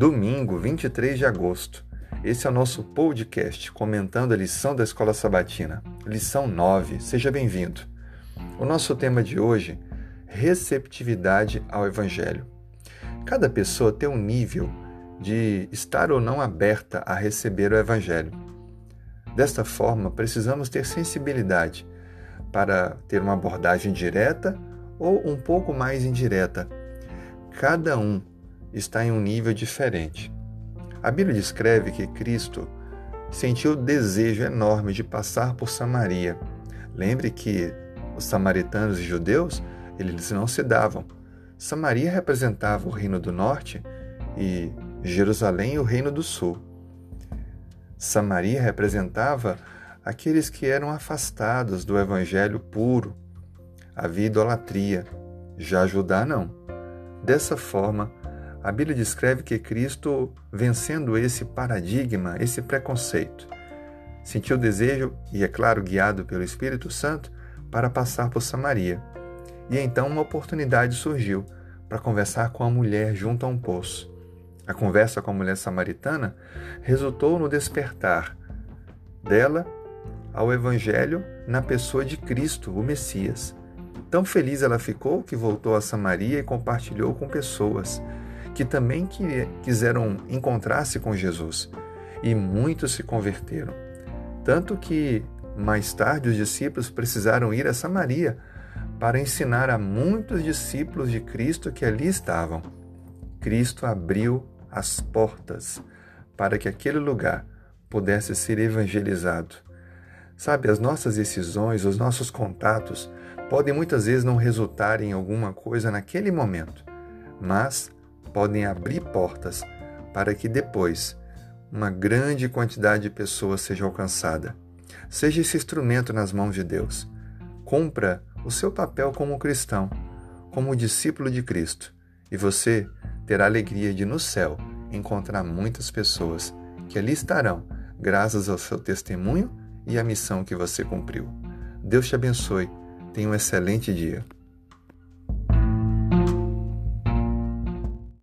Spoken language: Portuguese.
Domingo, 23 de agosto. Esse é o nosso podcast comentando a lição da Escola Sabatina, lição 9. Seja bem-vindo. O nosso tema de hoje, receptividade ao Evangelho. Cada pessoa tem um nível de estar ou não aberta a receber o Evangelho. Desta forma, precisamos ter sensibilidade para ter uma abordagem direta ou um pouco mais indireta. Cada um está em um nível diferente. A Bíblia descreve que Cristo sentiu o desejo enorme de passar por Samaria. Lembre que os samaritanos e judeus, eles não se davam. Samaria representava o reino do norte e Jerusalém o reino do sul. Samaria representava aqueles que eram afastados do evangelho puro. Havia idolatria. Já Judá não. Dessa forma, a Bíblia descreve que Cristo, vencendo esse paradigma, esse preconceito, sentiu desejo, e é claro, guiado pelo Espírito Santo, para passar por Samaria. E então uma oportunidade surgiu para conversar com a mulher junto a um poço. A conversa com a mulher samaritana resultou no despertar dela ao Evangelho na pessoa de Cristo, o Messias. Tão feliz ela ficou que voltou a Samaria e compartilhou com pessoas que também quiseram encontrar-se com Jesus. E muitos se converteram. Tanto que, mais tarde, os discípulos precisaram ir a Samaria para ensinar a muitos discípulos de Cristo que ali estavam. Cristo abriu as portas para que aquele lugar pudesse ser evangelizado. Sabe, as nossas decisões, os nossos contatos podem muitas vezes não resultar em alguma coisa naquele momento, mas podem abrir portas para que depois uma grande quantidade de pessoas seja alcançada. Seja esse instrumento nas mãos de Deus. Cumpra o seu papel como cristão, como discípulo de Cristo, e você terá alegria de no céu encontrar muitas pessoas que ali estarão, graças ao seu testemunho e à missão que você cumpriu. Deus te abençoe. Tenha um excelente dia.